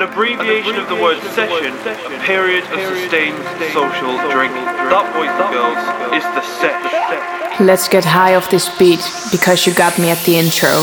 an abbreviation of the word session, a period of sustained social drinking. That, boys that girls, is the set. Let's get high off this beat because you got me at the intro.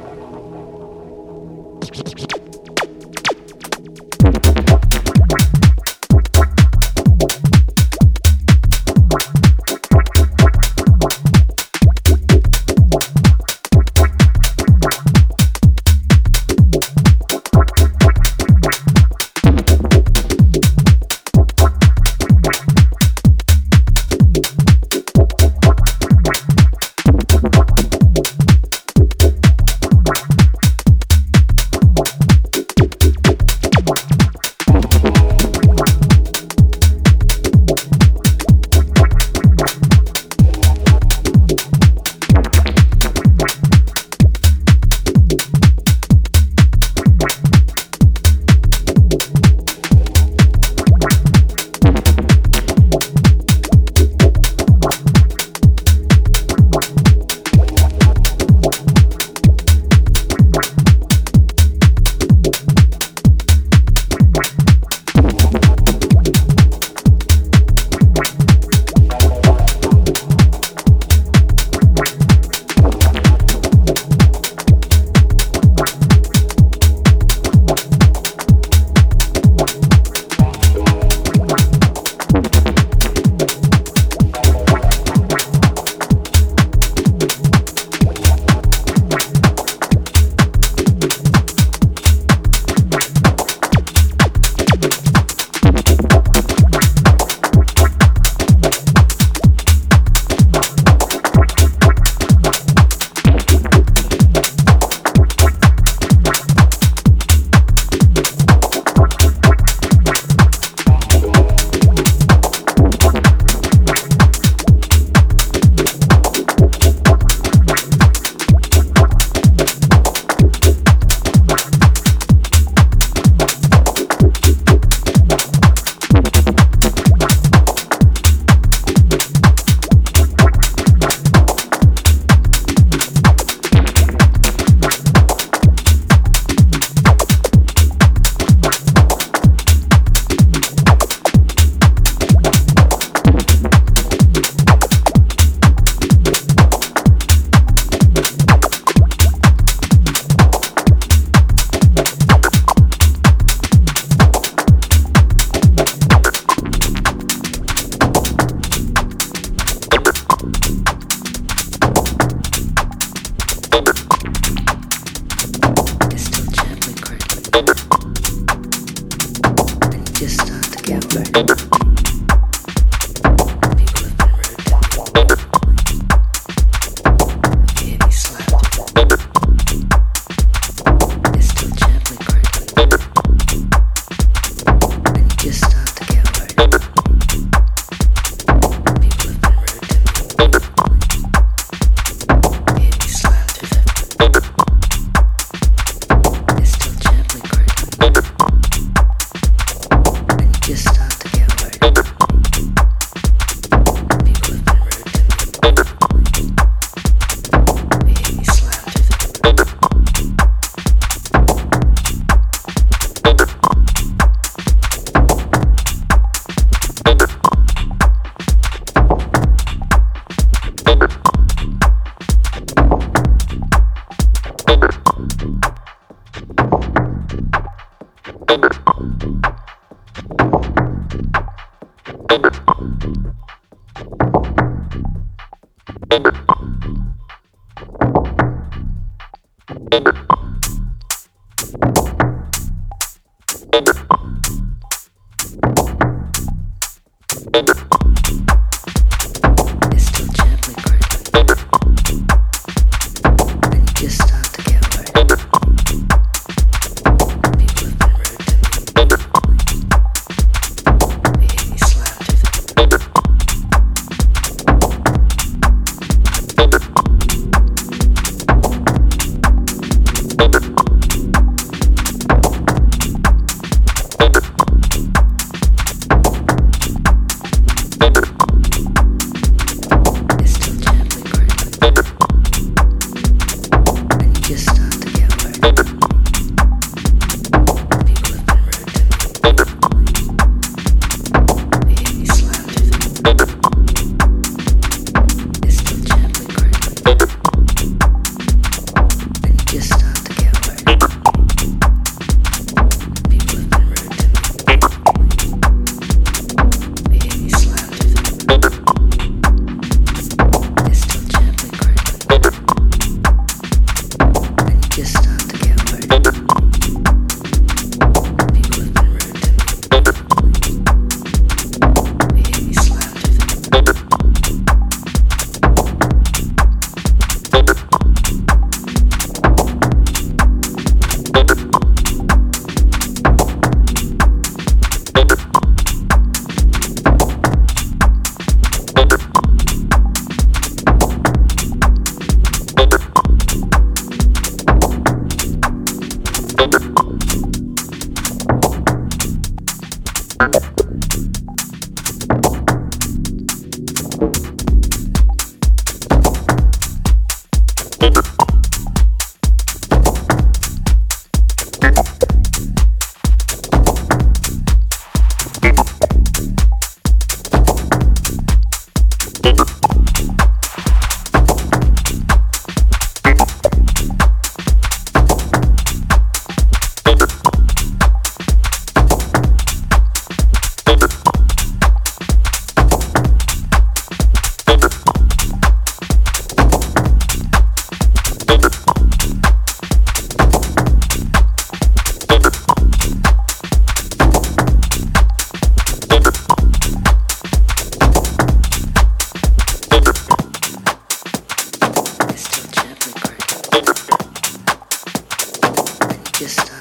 just uh,